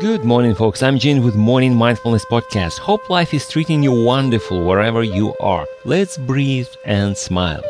Good morning, folks. I'm Gene with Morning Mindfulness Podcast. Hope life is treating you wonderful wherever you are. Let's breathe and smile.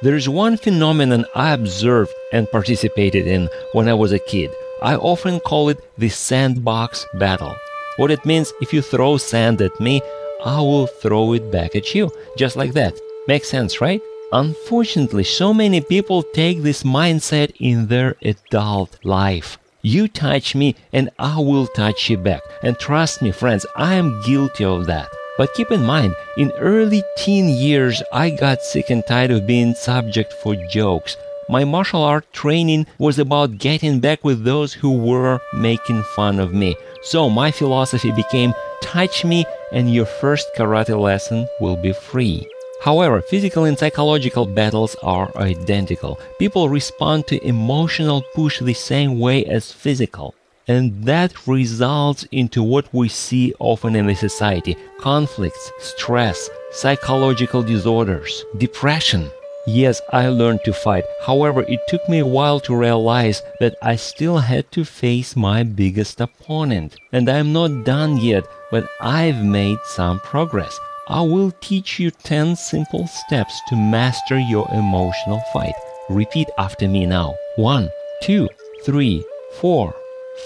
There's one phenomenon I observed and participated in when I was a kid. I often call it the sandbox battle. What it means if you throw sand at me, I will throw it back at you. Just like that. Makes sense, right? Unfortunately, so many people take this mindset in their adult life. You touch me and I will touch you back. And trust me, friends, I am guilty of that. But keep in mind, in early teen years, I got sick and tired of being subject for jokes. My martial art training was about getting back with those who were making fun of me. So my philosophy became touch me and your first karate lesson will be free. However, physical and psychological battles are identical. People respond to emotional push the same way as physical. And that results into what we see often in the society conflicts, stress, psychological disorders, depression. Yes, I learned to fight. However, it took me a while to realize that I still had to face my biggest opponent. And I'm not done yet, but I've made some progress. I will teach you 10 simple steps to master your emotional fight. Repeat after me now. 1, 2, 3, 4,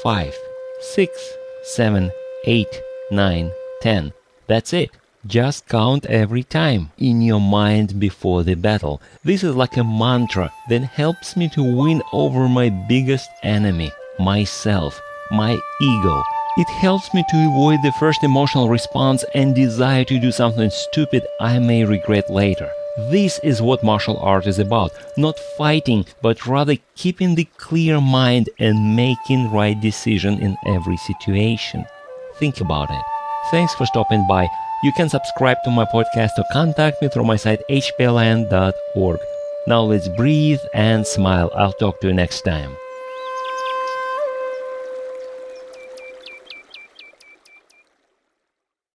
5, 6, 7, 8, 9, 10. That's it. Just count every time in your mind before the battle. This is like a mantra that helps me to win over my biggest enemy, myself, my ego, it helps me to avoid the first emotional response and desire to do something stupid I may regret later. This is what martial art is about. Not fighting, but rather keeping the clear mind and making right decision in every situation. Think about it. Thanks for stopping by. You can subscribe to my podcast or contact me through my site hpln.org. Now let's breathe and smile. I'll talk to you next time.